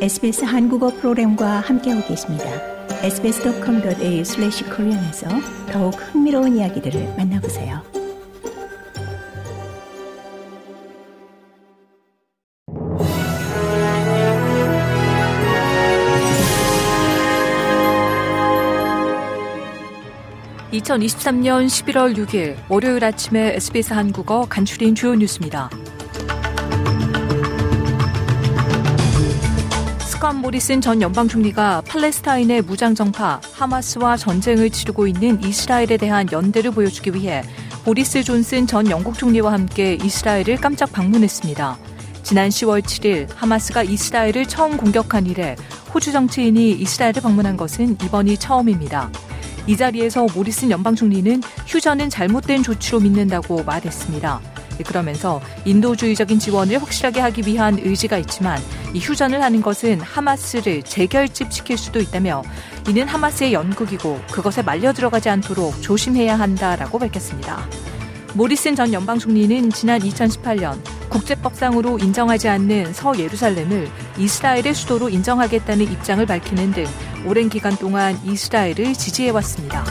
SBS 한국어 프로그램과 함께하고 계십니다. sbs.com.au/korean에서 더욱 흥미로운 이야기들을 만나보세요. (2023년 11월 6일) 월요일 아침에 SBS 한국어 간추린 주요 뉴스입니다. 스캇 모리슨 전 연방 총리가 팔레스타인의 무장 정파 하마스와 전쟁을 치르고 있는 이스라엘에 대한 연대를 보여주기 위해 보리스 존슨 전 영국 총리와 함께 이스라엘을 깜짝 방문했습니다. 지난 10월 7일 하마스가 이스라엘을 처음 공격한 이래 호주 정치인이 이스라엘을 방문한 것은 이번이 처음입니다. 이 자리에서 모리슨 연방 총리는 휴전은 잘못된 조치로 믿는다고 말했습니다. 그러면서 인도주의적인 지원을 확실하게 하기 위한 의지가 있지만 이 휴전을 하는 것은 하마스를 재결집시킬 수도 있다며 이는 하마스의 연극이고 그것에 말려 들어가지 않도록 조심해야 한다라고 밝혔습니다. 모리슨 전 연방 총리는 지난 2018년 국제법상으로 인정하지 않는 서예루살렘을 이스라엘의 수도로 인정하겠다는 입장을 밝히는 등 오랜 기간 동안 이스라엘을 지지해왔습니다.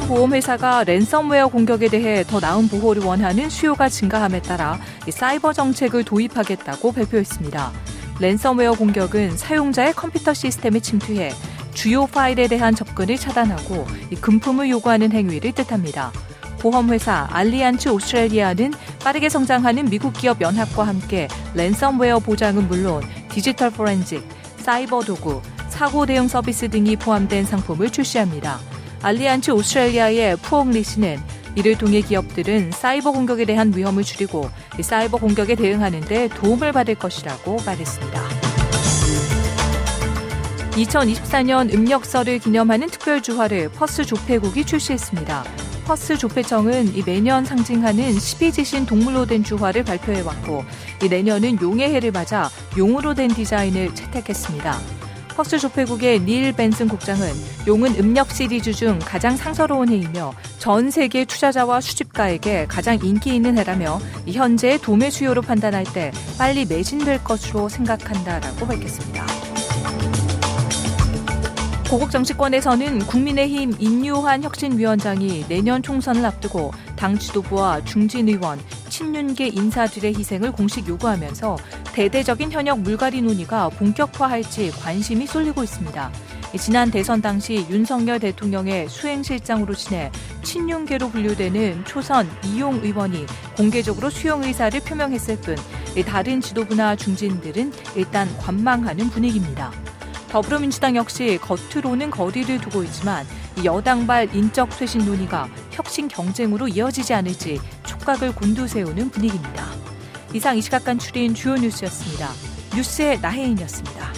한 보험회사가 랜섬웨어 공격에 대해 더 나은 보호를 원하는 수요가 증가함에 따라 사이버 정책을 도입하겠다고 발표했습니다. 랜섬웨어 공격은 사용자의 컴퓨터 시스템에 침투해 주요 파일에 대한 접근을 차단하고 금품을 요구하는 행위를 뜻합니다. 보험회사 알리안츠 오스트레일리아는 빠르게 성장하는 미국 기업 연합과 함께 랜섬웨어 보장은 물론 디지털 포렌식, 사이버 도구, 사고 대응 서비스 등이 포함된 상품을 출시합니다. 알리안츠 오스트레일리아의 푸옹리 씨는 이를 통해 기업들은 사이버 공격에 대한 위험을 줄이고 사이버 공격에 대응하는 데 도움을 받을 것이라고 말했습니다. 2024년 음력설을 기념하는 특별 주화를 퍼스 조폐국이 출시했습니다. 퍼스 조폐청은 이 매년 상징하는 12지신 동물로 된 주화를 발표해왔고 이 내년은 용의 해를 맞아 용으로 된 디자인을 채택했습니다. 퍼스 조폐국의 닐 벤슨 국장은 용은 음력 시리즈 중 가장 상서로운 해이며 전 세계 투자자와 수집가에게 가장 인기 있는 해라며 현재 도매 수요로 판단할 때 빨리 매진될 것으로 생각한다라고 밝혔습니다. 고국 정치권에서는 국민의힘 인유한 혁신위원장이 내년 총선을 앞두고 당 지도부와 중진 의원, 친윤계 인사들의 희생을 공식 요구하면서 대대적인 현역 물갈이 논의가 본격화할지 관심이 쏠리고 있습니다. 지난 대선 당시 윤석열 대통령의 수행실장으로 지내 친윤계로 분류되는 초선 이용 의원이 공개적으로 수용 의사를 표명했을 뿐 다른 지도부나 중진들은 일단 관망하는 분위기입니다. 더불어민주당 역시 겉으로는 거리를 두고 있지만 여당발 인적 쇄신 논의가 혁신 경쟁으로 이어지지 않을지 촉각을 곤두세우는 분위기입니다. 이상 이 시각 간추린 주요 뉴스였습니다. 뉴스의 나혜인이었습니다.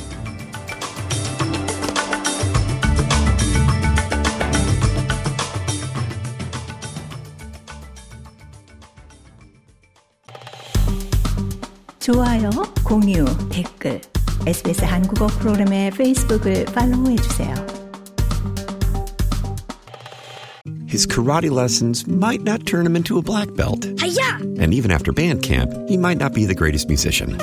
좋아요, 공유, 댓글, SBS 한국어 프로그램의 페이스북을 팔로우해 주세요. His karate lessons might not turn him into a black belt. Hiya! And even after band camp, he might not be the greatest musician.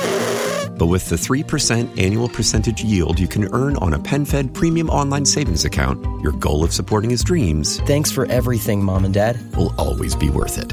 But with the 3% annual percentage yield you can earn on a PenFed premium online savings account, your goal of supporting his dreams Thanks for everything, Mom and Dad. will always be worth it.